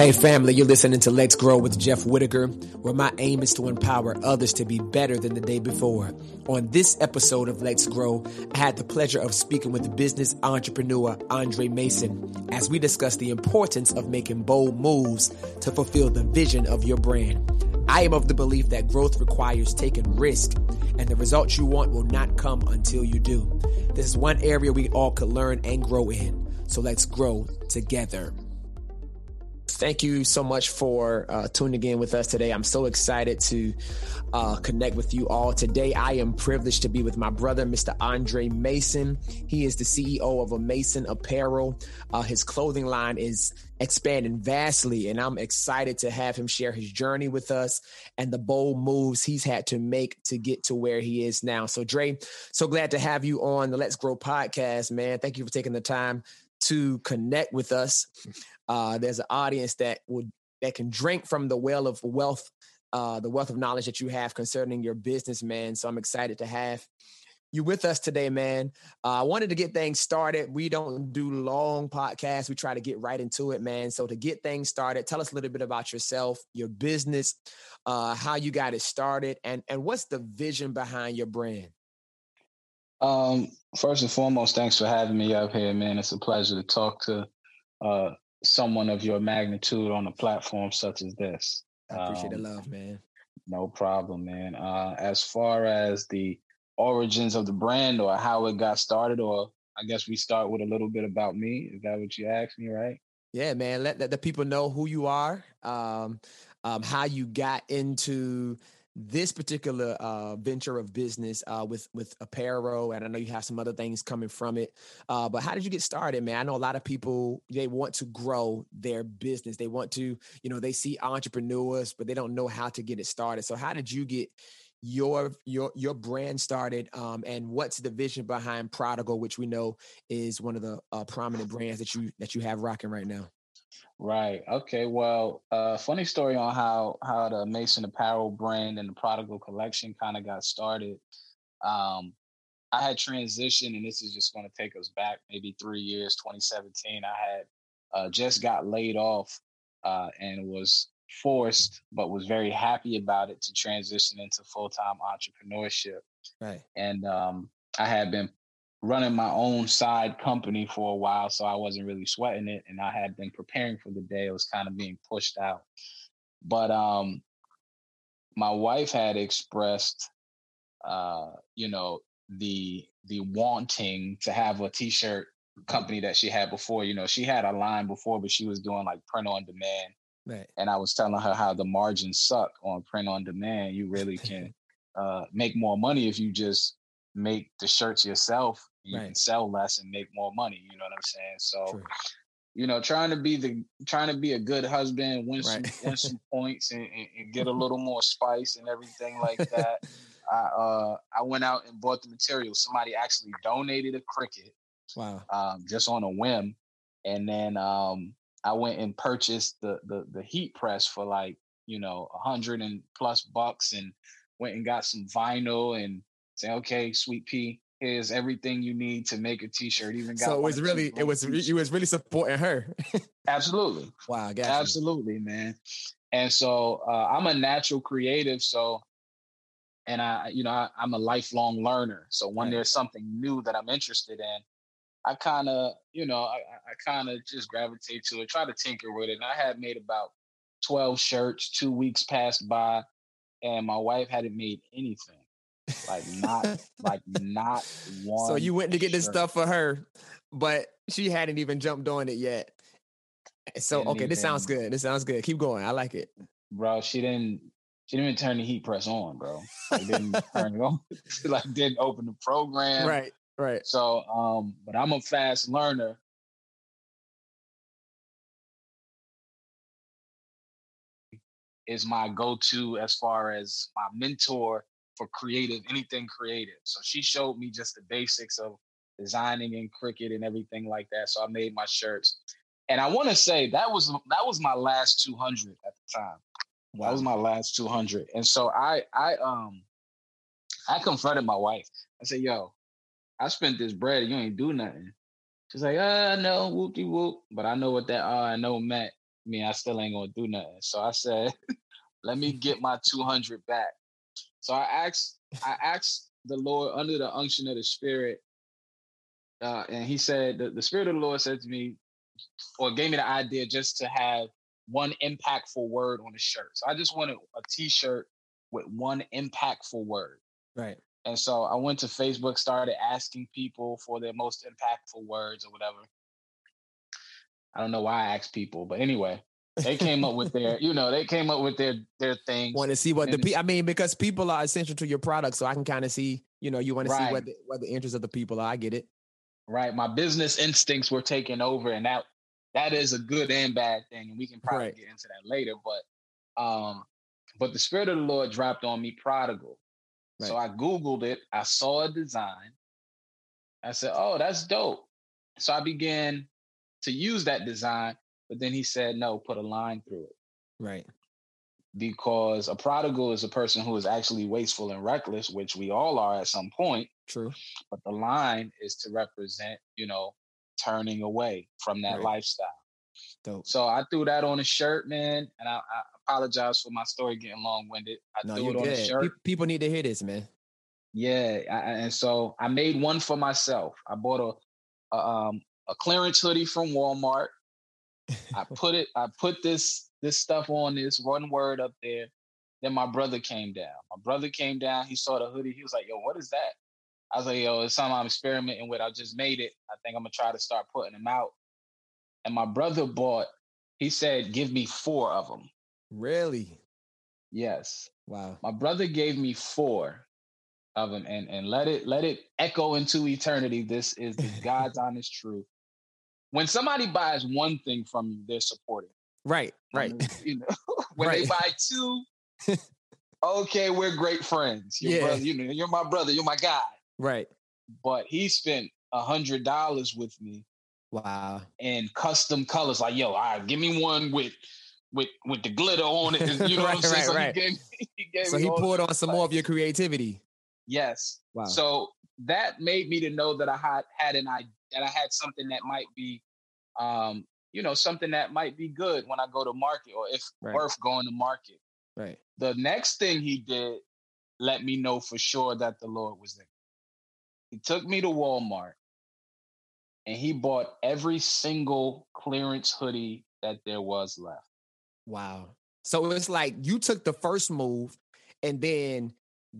Hey family, you're listening to Let's Grow with Jeff Whitaker, where my aim is to empower others to be better than the day before. On this episode of Let's Grow, I had the pleasure of speaking with business entrepreneur Andre Mason as we discuss the importance of making bold moves to fulfill the vision of your brand. I am of the belief that growth requires taking risk, and the results you want will not come until you do. This is one area we all could learn and grow in. So let's grow together. Thank you so much for uh, tuning in with us today. I'm so excited to uh, connect with you all today. I am privileged to be with my brother, Mr. Andre Mason. He is the CEO of a Mason Apparel. Uh, his clothing line is expanding vastly, and I'm excited to have him share his journey with us and the bold moves he's had to make to get to where he is now. So, Dre, so glad to have you on the Let's Grow podcast, man. Thank you for taking the time to connect with us. Uh, there's an audience that would that can drink from the well of wealth, uh, the wealth of knowledge that you have concerning your business, man. So I'm excited to have you with us today, man. Uh, I wanted to get things started. We don't do long podcasts. We try to get right into it, man. So to get things started, tell us a little bit about yourself, your business, uh, how you got it started, and and what's the vision behind your brand. Um, first and foremost, thanks for having me up here, man. It's a pleasure to talk to uh, someone of your magnitude on a platform such as this. I appreciate um, the love, man. No problem, man. Uh, as far as the origins of the brand or how it got started, or I guess we start with a little bit about me. Is that what you asked me, right? Yeah, man. Let, let the people know who you are, um, um, how you got into this particular uh, venture of business uh, with with apparel, and I know you have some other things coming from it. Uh, but how did you get started, man? I know a lot of people they want to grow their business. They want to, you know, they see entrepreneurs, but they don't know how to get it started. So how did you get your your your brand started um, and what's the vision behind prodigal which we know is one of the uh, prominent brands that you that you have rocking right now Right. Okay. Well, uh, funny story on how how the Mason Apparel brand and the Prodigal Collection kind of got started. Um, I had transitioned, and this is just going to take us back maybe three years. 2017. I had uh, just got laid off uh, and was forced, but was very happy about it to transition into full time entrepreneurship. Right. And um, I had been running my own side company for a while, so I wasn't really sweating it, and I had been preparing for the day. It was kind of being pushed out, but um, my wife had expressed, uh, you know, the the wanting to have a t-shirt company that she had before. You know, she had a line before, but she was doing like print on demand. Right. And I was telling her how the margins suck on print on demand. You really can uh, make more money if you just make the shirts yourself you right. can sell less and make more money. You know what I'm saying? So, True. you know, trying to be the trying to be a good husband, win right. some win some points, and, and, and, get a little more spice and everything like that. I uh I went out and bought the material. Somebody actually donated a Cricut. Wow. Um, just on a whim, and then um I went and purchased the the the heat press for like you know a hundred and plus bucks, and went and got some vinyl and say, okay, sweet pea, is everything you need to make a t-shirt. Even got so it was really it was you was really supporting her. Absolutely. Wow, absolutely, man. And so uh, I'm a natural creative, so and I, you know, I, am a lifelong learner. So when right. there's something new that I'm interested in, I kind of, you know, I, I kind of just gravitate to it, try to tinker with it. And I had made about 12 shirts. Two weeks passed by, and my wife hadn't made anything. Like not like not one. So you went to get this stuff for her, but she hadn't even jumped on it yet. So didn't okay, this sounds good. This sounds good. Keep going. I like it. Bro, she didn't she didn't even turn the heat press on, bro. She didn't turn it on. She like didn't open the program. Right, right. So um, but I'm a fast learner. Is my go-to as far as my mentor for creative, anything creative. So she showed me just the basics of designing and Cricut and everything like that. So I made my shirts. And I want to say that was that was my last 200 at the time. Wow. That was my last 200. And so I I um I confronted my wife. I said, "Yo, I spent this bread. You ain't do nothing." She's like, "Uh, no, whoopty whoop." But I know what that uh, I know meant mean, I still ain't gonna do nothing. So I said, let me get my 200 back. So I asked, I asked the Lord under the unction of the Spirit, uh, and He said, the, the Spirit of the Lord said to me, or gave me the idea just to have one impactful word on the shirt. So I just wanted a T-shirt with one impactful word. Right. And so I went to Facebook, started asking people for their most impactful words or whatever. I don't know why I asked people, but anyway, they came up with their, you know, they came up with their their thing. Want to see what the I mean, because people are essential to your product, so I can kind of see, you know, you want to see what the, what the interests of the people are. I get it. Right, my business instincts were taking over, and that that is a good and bad thing, and we can probably right. get into that later. But um, but the spirit of the Lord dropped on me, prodigal. Right. So I googled it. I saw a design. I said, "Oh, that's dope." So I began to use that design, but then he said, no, put a line through it. Right. Because a prodigal is a person who is actually wasteful and reckless, which we all are at some point. True. But the line is to represent, you know, turning away from that right. lifestyle. Dope. So I threw that on a shirt, man, and I, I apologize for my story getting long winded. I no, threw it on good. a shirt. People need to hear this, man. Yeah, I, and so I made one for myself. I bought a, a um a clearance hoodie from Walmart. I put it, I put this this stuff on this one word up there. Then my brother came down. My brother came down. He saw the hoodie. He was like, "Yo, what is that?" I was like, "Yo, it's something I'm experimenting with. I just made it. I think I'm gonna try to start putting them out." And my brother bought. He said, "Give me four of them." Really? Yes. Wow. My brother gave me four of them, and and let it let it echo into eternity. This is the God's honest truth when somebody buys one thing from you, they're supporting. Right, right. You know, when right. they buy two, okay, we're great friends. Your yeah. brother, you know, you're my brother, you're my guy. Right. But he spent a hundred dollars with me. Wow. And custom colors, like, yo, all right, give me one with with with the glitter on it. You know right, what I'm saying? Right, so right. he gave, he gave so he pulled on some more of your creativity. Yes. Wow. So that made me to know that I had had an idea that I had something that might be, um, you know, something that might be good when I go to market or if right. worth going to market. Right. The next thing he did let me know for sure that the Lord was there. He took me to Walmart and he bought every single clearance hoodie that there was left. Wow. So it's like you took the first move and then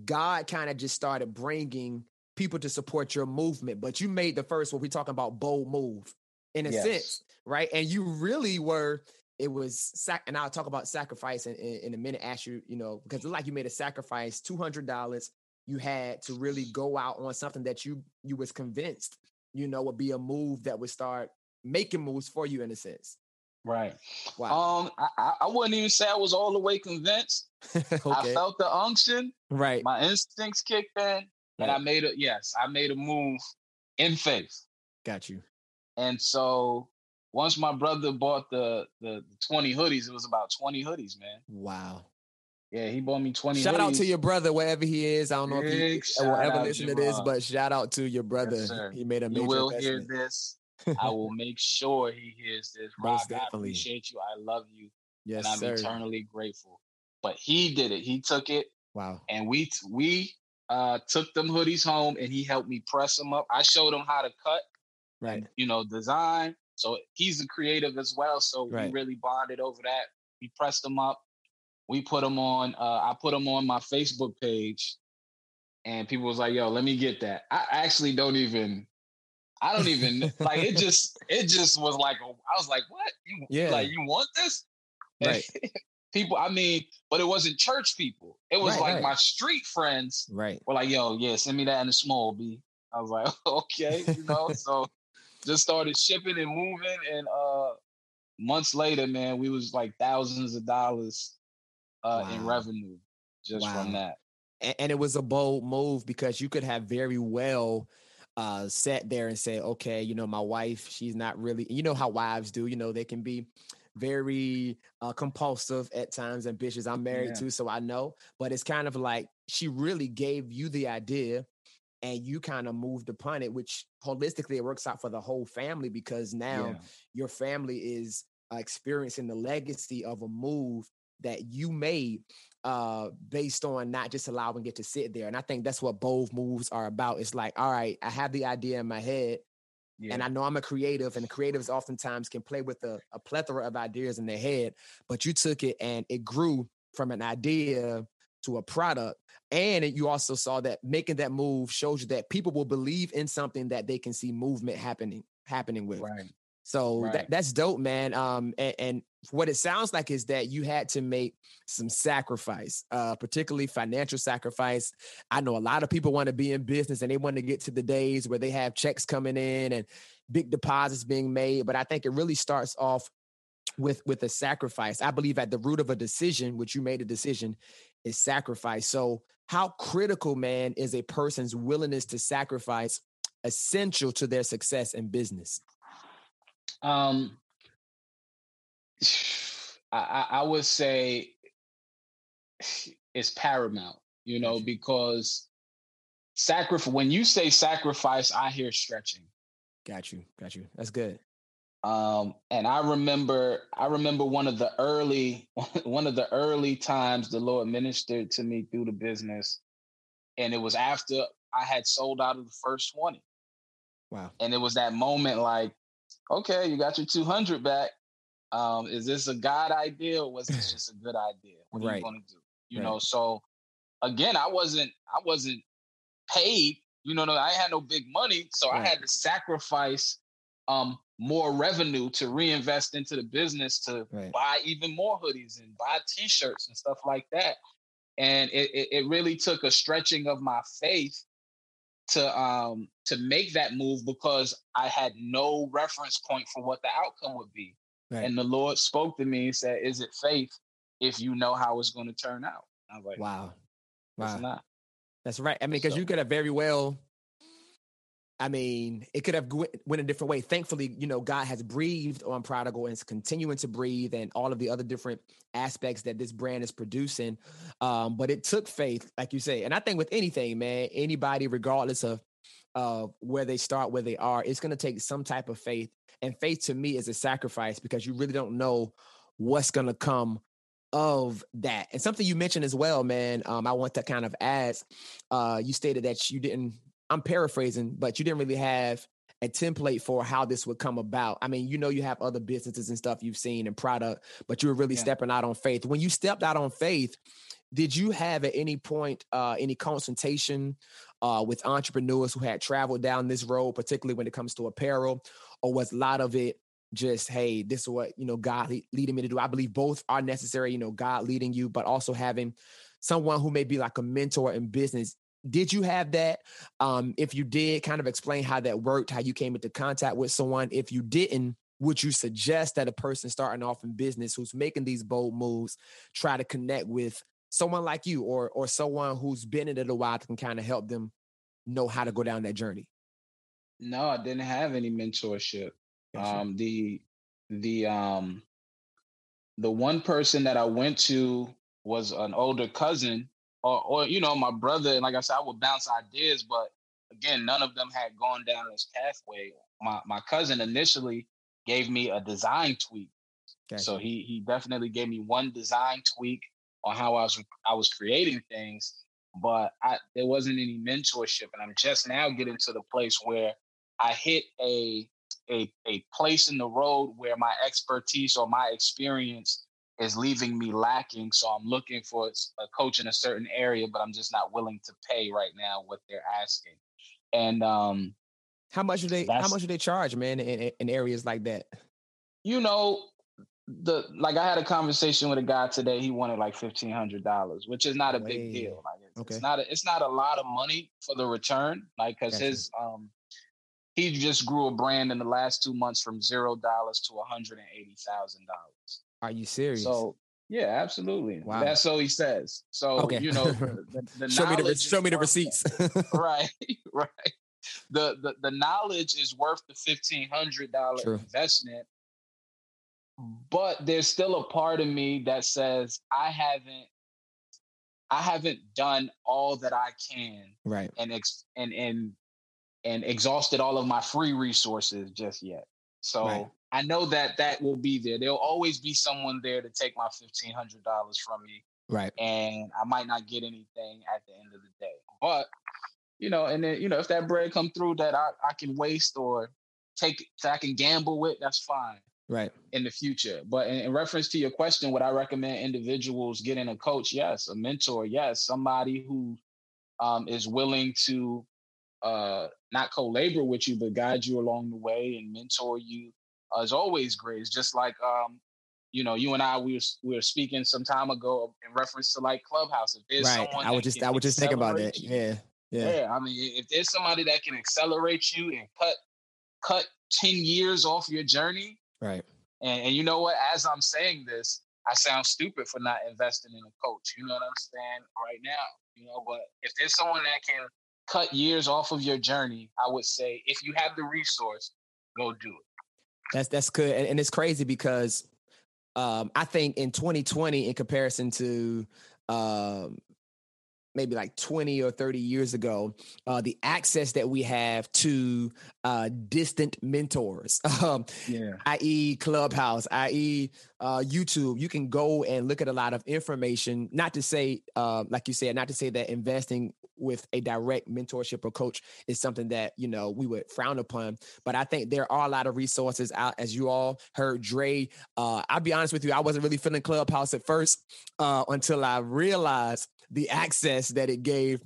God kind of just started bringing people to support your movement, but you made the first what we're talking about bold move in a yes. sense, right? And you really were. It was sac, and I'll talk about sacrifice in, in, in a minute. Ask you, you know, because it's like you made a sacrifice, two hundred dollars. You had to really go out on something that you you was convinced, you know, would be a move that would start making moves for you in a sense. Right. Wow. Um, I, I wouldn't even say I was all the way convinced. okay. I felt the unction. Right. My instincts kicked in. And I made a yes, I made a move in faith. Got you. And so once my brother bought the, the, the 20 hoodies, it was about 20 hoodies, man. Wow. Yeah, he bought me 20 Shout hoodies. out to your brother, wherever he is. I don't know Big if he will ever listen to this, but shout out to your brother. Yes, he made a major You will investment. hear this. I will make sure he hears this. Rock, I appreciate you. I love you. Yes, and I'm sir. eternally grateful. But he did it. He took it. Wow. And we we uh, took them hoodies home and he helped me press them up. I showed him how to cut, right? You know, design. So he's a creative as well. So right. we really bonded over that. We pressed them up. We put them on. Uh, I put them on my Facebook page, and people was like, "Yo, let me get that." I actually don't even. I don't even like it. Just it just was like I was like, "What? You yeah. like you want this?" Right. people. I mean, but it wasn't church people. It was right, like right. my street friends. Right. Were like, yo, yeah, send me that in a small B. I was like, okay, you know. so just started shipping and moving, and uh months later, man, we was like thousands of dollars uh wow. in revenue just wow. from that. And, and it was a bold move because you could have very well uh sat there and say, okay, you know, my wife, she's not really, you know how wives do, you know, they can be very uh, compulsive at times, ambitious. I'm married yeah. too, so I know. But it's kind of like she really gave you the idea and you kind of moved upon it, which holistically it works out for the whole family because now yeah. your family is uh, experiencing the legacy of a move that you made uh based on not just allowing it to sit there and i think that's what bold moves are about it's like all right i have the idea in my head yeah. and i know i'm a creative and creatives oftentimes can play with a, a plethora of ideas in their head but you took it and it grew from an idea to a product and you also saw that making that move shows you that people will believe in something that they can see movement happening happening with right so right. that, that's dope, man. Um, and, and, what it sounds like is that you had to make some sacrifice, uh, particularly financial sacrifice. I know a lot of people want to be in business and they want to get to the days where they have checks coming in and big deposits being made. But I think it really starts off with with a sacrifice. I believe at the root of a decision, which you made a decision, is sacrifice. So how critical, man, is a person's willingness to sacrifice essential to their success in business? Um, I, I would say it's paramount, you know, because sacrifice. When you say sacrifice, I hear stretching. Got you, got you. That's good. Um, and I remember, I remember one of the early, one of the early times the Lord ministered to me through the business, and it was after I had sold out of the first twenty. Wow. And it was that moment, like okay, you got your 200 back. Um, is this a God idea or was this just a good idea? What right. are you going to do? You right. know, so again, I wasn't, I wasn't paid, you know, I had no big money. So right. I had to sacrifice um, more revenue to reinvest into the business to buy even more hoodies and buy t-shirts and stuff like that. And it, it, it really took a stretching of my faith to um to make that move because I had no reference point for what the outcome would be. Right. And the Lord spoke to me and said, Is it faith if you know how it's going to turn out? I was like, Wow. Wow. Not. That's right. I mean, because so, you could have very well I mean, it could have went a different way. Thankfully, you know, God has breathed on Prodigal and is continuing to breathe and all of the other different aspects that this brand is producing. Um, but it took faith, like you say. And I think with anything, man, anybody, regardless of uh, where they start, where they are, it's going to take some type of faith. And faith to me is a sacrifice because you really don't know what's going to come of that. And something you mentioned as well, man, um, I want to kind of ask. Uh, you stated that you didn't I'm paraphrasing, but you didn't really have a template for how this would come about. I mean, you know, you have other businesses and stuff you've seen and product, but you were really yeah. stepping out on faith. When you stepped out on faith, did you have at any point uh, any consultation uh, with entrepreneurs who had traveled down this road, particularly when it comes to apparel, or was a lot of it just hey, this is what you know God leading me to do? I believe both are necessary. You know, God leading you, but also having someone who may be like a mentor in business did you have that? Um, if you did, kind of explain how that worked, how you came into contact with someone. If you didn't, would you suggest that a person starting off in business who's making these bold moves try to connect with someone like you or or someone who's been in it a while can kind of help them know how to go down that journey? No, I didn't have any mentorship. Um, the the um the one person that I went to was an older cousin or, or you know, my brother, and like I said, I would bounce ideas, but again, none of them had gone down this pathway. My my cousin initially gave me a design tweak, okay. so he he definitely gave me one design tweak on how I was I was creating things, but I there wasn't any mentorship, and I'm just now getting to the place where I hit a a a place in the road where my expertise or my experience is leaving me lacking. So I'm looking for a coach in a certain area, but I'm just not willing to pay right now what they're asking. And um, how much do they? How much do they charge, man, in, in areas like that? You know, the like I had a conversation with a guy today. He wanted like fifteen hundred dollars, which is not a Way. big deal. Like it's, okay. it's not a, it's not a lot of money for the return. Like because gotcha. his um he just grew a brand in the last two months from zero dollars to one hundred and eighty thousand dollars. Are you serious? So yeah, absolutely. Wow. That's so he says. So okay. you know, the, the show me the show me the receipts. right, right. The, the the knowledge is worth the fifteen hundred dollar investment, but there's still a part of me that says I haven't I haven't done all that I can, right, and ex- and and and exhausted all of my free resources just yet. So right. I know that that will be there. There'll always be someone there to take my fifteen hundred dollars from me, right? And I might not get anything at the end of the day, but you know, and then you know, if that bread come through that I, I can waste or take, so I can gamble with, that's fine, right? In the future, but in, in reference to your question, would I recommend individuals getting a coach? Yes, a mentor. Yes, somebody who um, is willing to uh, not co-labor with you, but guide you along the way and mentor you uh, is always great. It's just like um, you know, you and I we were we were speaking some time ago in reference to like Clubhouse. If there's right, I would just I would just think about that. You, yeah, yeah, yeah. I mean, if there's somebody that can accelerate you and cut cut ten years off your journey, right? And, and you know what? As I'm saying this, I sound stupid for not investing in a coach. You know what I'm saying right now. You know, but if there's someone that can cut years off of your journey, I would say if you have the resource, go do it. That's that's good, and, and it's crazy because um, I think in 2020, in comparison to um, maybe like 20 or 30 years ago, uh, the access that we have to uh, distant mentors, um, yeah. i.e., Clubhouse, i.e., uh, YouTube, you can go and look at a lot of information. Not to say, uh, like you said, not to say that investing with a direct mentorship or coach is something that you know we would frown upon, but I think there are a lot of resources out. As you all heard, Dre. Uh, I'll be honest with you, I wasn't really feeling Clubhouse at first uh, until I realized the access that it gave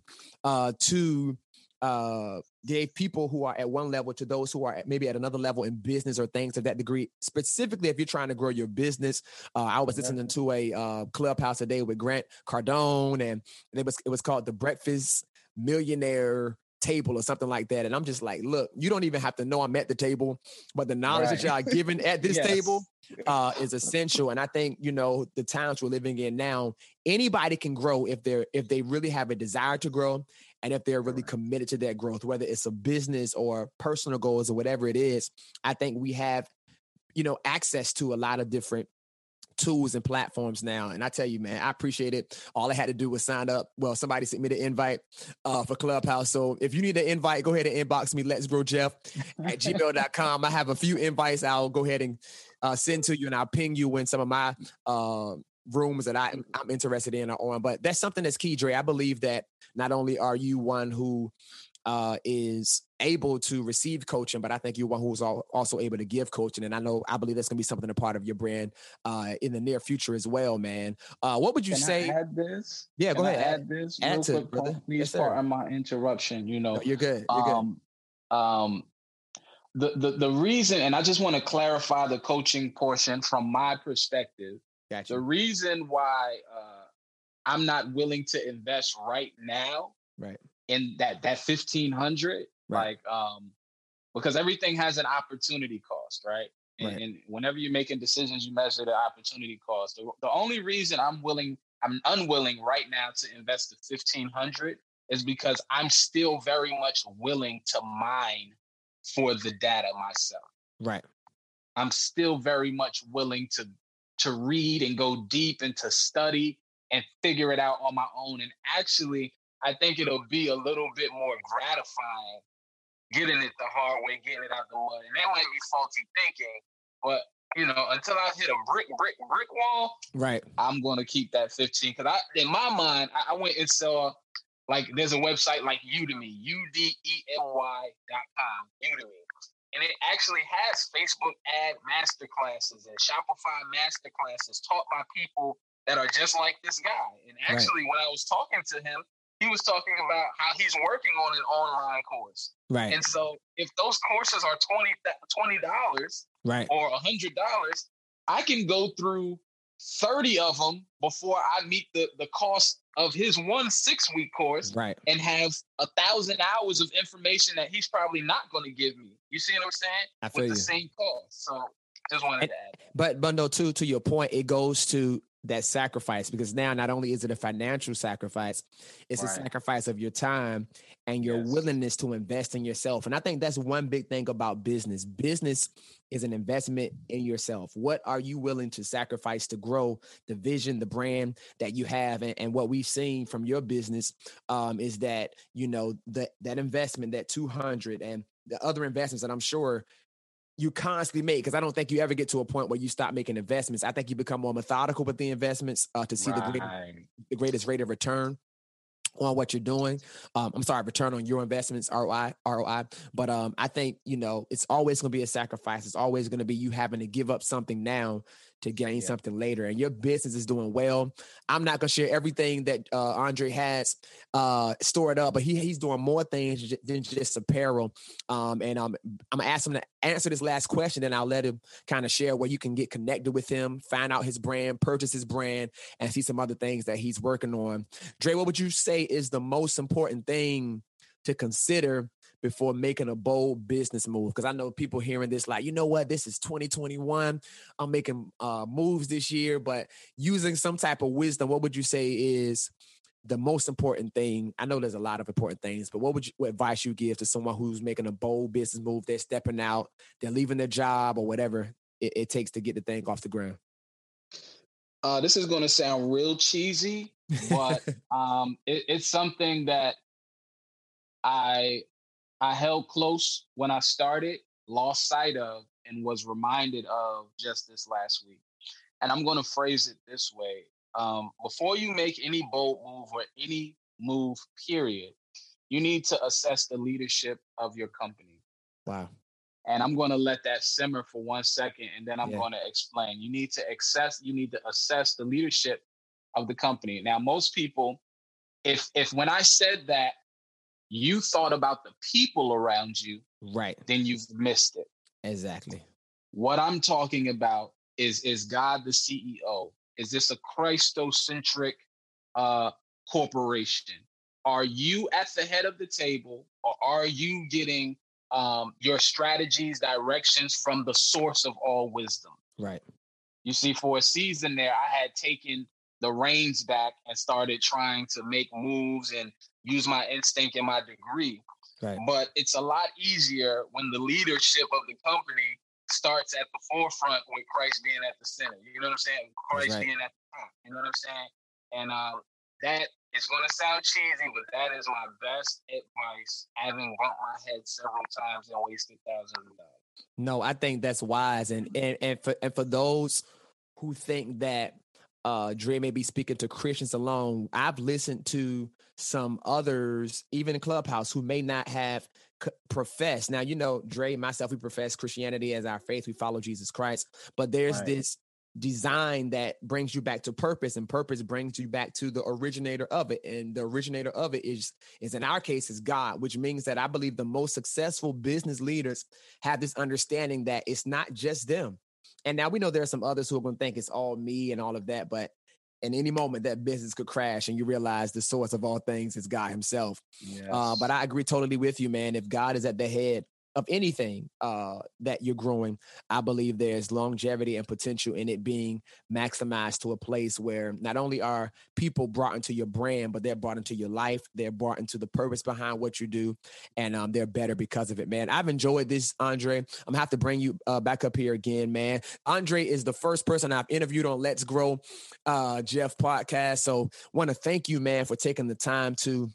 uh, to uh, gave people who are at one level to those who are at, maybe at another level in business or things of that degree. Specifically, if you're trying to grow your business, uh, I was listening to a uh, clubhouse today with Grant Cardone, and it was it was called the Breakfast Millionaire table or something like that. And I'm just like, look, you don't even have to know I'm at the table, but the knowledge right. that y'all given at this yes. table uh, is essential. And I think, you know, the times we're living in now, anybody can grow if they're if they really have a desire to grow and if they're really committed to that growth, whether it's a business or personal goals or whatever it is. I think we have, you know, access to a lot of different tools and platforms now. And I tell you, man, I appreciate it. All I had to do was sign up. Well, somebody sent me the invite uh, for Clubhouse. So if you need an invite, go ahead and inbox me, let's grow Jeff at gmail.com. I have a few invites I'll go ahead and uh, send to you and I'll ping you when some of my uh, rooms that I, I'm interested in are on. But that's something that's key, Dre. I believe that not only are you one who uh, is able to receive coaching, but I think you're one who's also able to give coaching. And I know, I believe that's going to be something a part of your brand uh, in the near future as well, man. Uh, what would you Can say? I add this? Yeah, Can go ahead. I add, this. Add to brother. Please yes, pardon my interruption. You know, no, you're good. You're um, good. Um, the, the the reason, and I just want to clarify the coaching portion from my perspective. Gotcha. The reason why uh, I'm not willing to invest right now, right, in that that fifteen hundred, right. like um, because everything has an opportunity cost, right? And, right. and whenever you're making decisions, you measure the opportunity cost. The, the only reason I'm willing, I'm unwilling right now to invest the fifteen hundred is because I'm still very much willing to mine for the data myself. Right. I'm still very much willing to to read and go deep and to study and figure it out on my own. And actually, I think it'll be a little bit more gratifying getting it the hard way, getting it out the mud. And that might be faulty thinking, but you know, until I hit a brick, brick, brick wall, right, I'm going to keep that 15. Because I, in my mind, I, I went and saw like there's a website like Udemy, U D E M Y dot com, Udemy. And it actually has Facebook ad master classes and Shopify master classes taught by people that are just like this guy. And actually, right. when I was talking to him, he was talking about how he's working on an online course. Right. And so if those courses are 20 dollars right. or a hundred dollars, I can go through 30 of them before I meet the, the cost of his one six week course right. and have a thousand hours of information that he's probably not going to give me. You see what I'm saying? I feel With you. the same cost. So just wanted and, to add. But but no, to to your point, it goes to that sacrifice because now not only is it a financial sacrifice, it's right. a sacrifice of your time and your yes. willingness to invest in yourself. And I think that's one big thing about business. Business is an investment in yourself. What are you willing to sacrifice to grow the vision, the brand that you have? And, and what we've seen from your business um, is that, you know, that that investment, that 200 and the other investments that I'm sure you constantly make because I don't think you ever get to a point where you stop making investments. I think you become more methodical with the investments uh, to see right. the, great, the greatest rate of return on what you're doing. Um, I'm sorry, return on your investments, ROI, ROI. But um, I think you know it's always going to be a sacrifice. It's always going to be you having to give up something now to gain yeah. something later. And your business is doing well. I'm not gonna share everything that uh, Andre has uh, stored up, but he he's doing more things than just apparel. Um, and um, I'm gonna ask him to answer this last question, then I'll let him kind of share where you can get connected with him, find out his brand, purchase his brand, and see some other things that he's working on. Dre, what would you say is the most important thing to consider before making a bold business move? Because I know people hearing this like, you know what, this is 2021. I'm making uh, moves this year, but using some type of wisdom, what would you say is the most important thing? I know there's a lot of important things, but what would you, what advice you give to someone who's making a bold business move? They're stepping out, they're leaving their job or whatever it, it takes to get the thing off the ground. Uh, this is going to sound real cheesy, but um, it, it's something that I I held close when I started, lost sight of, and was reminded of just this last week. And I'm going to phrase it this way um, before you make any bold move or any move, period, you need to assess the leadership of your company. Wow. And I'm going to let that simmer for one second and then I'm yeah. going to explain. You need to assess, you need to assess the leadership of the company. Now, most people, if if when I said that you thought about the people around you, right, then you've missed it. Exactly. What I'm talking about is is God the CEO? Is this a Christocentric uh, corporation? Are you at the head of the table, or are you getting um, your strategies, directions from the source of all wisdom? Right. You see, for a season there, I had taken the reins back and started trying to make moves and use my instinct and my degree. Right. But it's a lot easier when the leadership of the company starts at the forefront with Christ being at the center. You know what I'm saying? Christ right. being at the front. You know what I'm saying? And uh, that is going to sound cheesy, but that is my best advice, having bumped my head several times and wasted thousands of dollars. No, I think that's wise, and and and for and for those who think that uh, Dre may be speaking to Christians alone. I've listened to some others, even in Clubhouse, who may not have c- professed. Now, you know, Dre, myself, we profess Christianity as our faith. We follow Jesus Christ, but there's right. this design that brings you back to purpose and purpose brings you back to the originator of it and the originator of it is is in our case is god which means that i believe the most successful business leaders have this understanding that it's not just them and now we know there are some others who are going to think it's all me and all of that, but in any moment that business could crash and you realize the source of all things is God himself. Yes. Uh, but I agree totally with you, man. If God is at the head of anything uh, that you're growing, I believe there's longevity and potential in it being maximized to a place where not only are people brought into your brand, but they're brought into your life. They're brought into the purpose behind what you do, and um, they're better because of it, man. I've enjoyed this, Andre. I'm gonna have to bring you uh, back up here again, man. Andre is the first person I've interviewed on Let's Grow uh, Jeff podcast. So, want to thank you, man, for taking the time to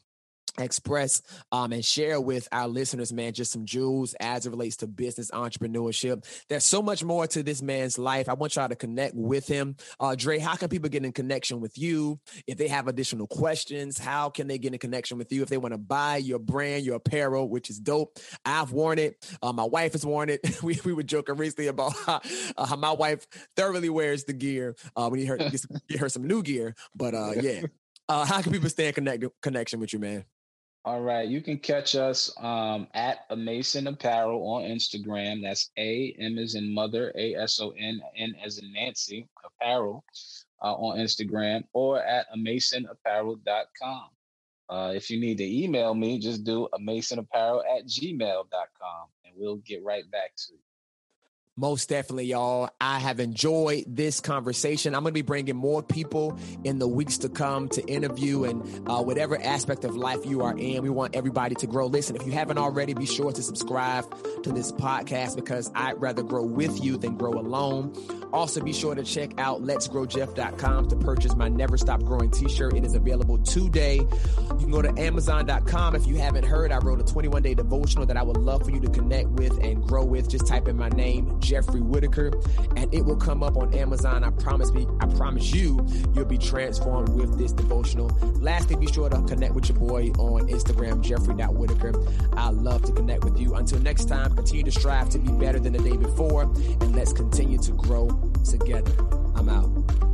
express um, and share with our listeners, man, just some jewels as it relates to business entrepreneurship. There's so much more to this man's life. I want y'all to connect with him. Uh, Dre, how can people get in connection with you? If they have additional questions, how can they get in connection with you? If they want to buy your brand, your apparel, which is dope. I've worn it. Uh, my wife has worn it. we, we were joking recently about how, uh, how my wife thoroughly wears the gear. Uh, we need her, get her some new gear. But uh, yeah. Uh, how can people stay in connect- connection with you, man? All right, you can catch us um, at a Mason Apparel on Instagram. That's A M as in mother, A S O N N as in Nancy Apparel uh, on Instagram, or at amasonapparel.com. Uh, if you need to email me, just do a masonapparel at gmail.com and we'll get right back to you. Most definitely, y'all. I have enjoyed this conversation. I'm going to be bringing more people in the weeks to come to interview and uh, whatever aspect of life you are in. We want everybody to grow. Listen, if you haven't already, be sure to subscribe to this podcast because I'd rather grow with you than grow alone. Also, be sure to check out letsgrowjeff.com to purchase my Never Stop Growing t-shirt. It is available today. You can go to amazon.com. If you haven't heard, I wrote a 21 day devotional that I would love for you to connect with and grow with. Just type in my name, Jeffrey Whitaker, and it will come up on Amazon. I promise me, I promise you, you'll be transformed with this devotional. Lastly, be sure to connect with your boy on Instagram, Jeffrey.Whitaker. I love to connect with you. Until next time, continue to strive to be better than the day before, and let's continue to grow together. I'm out.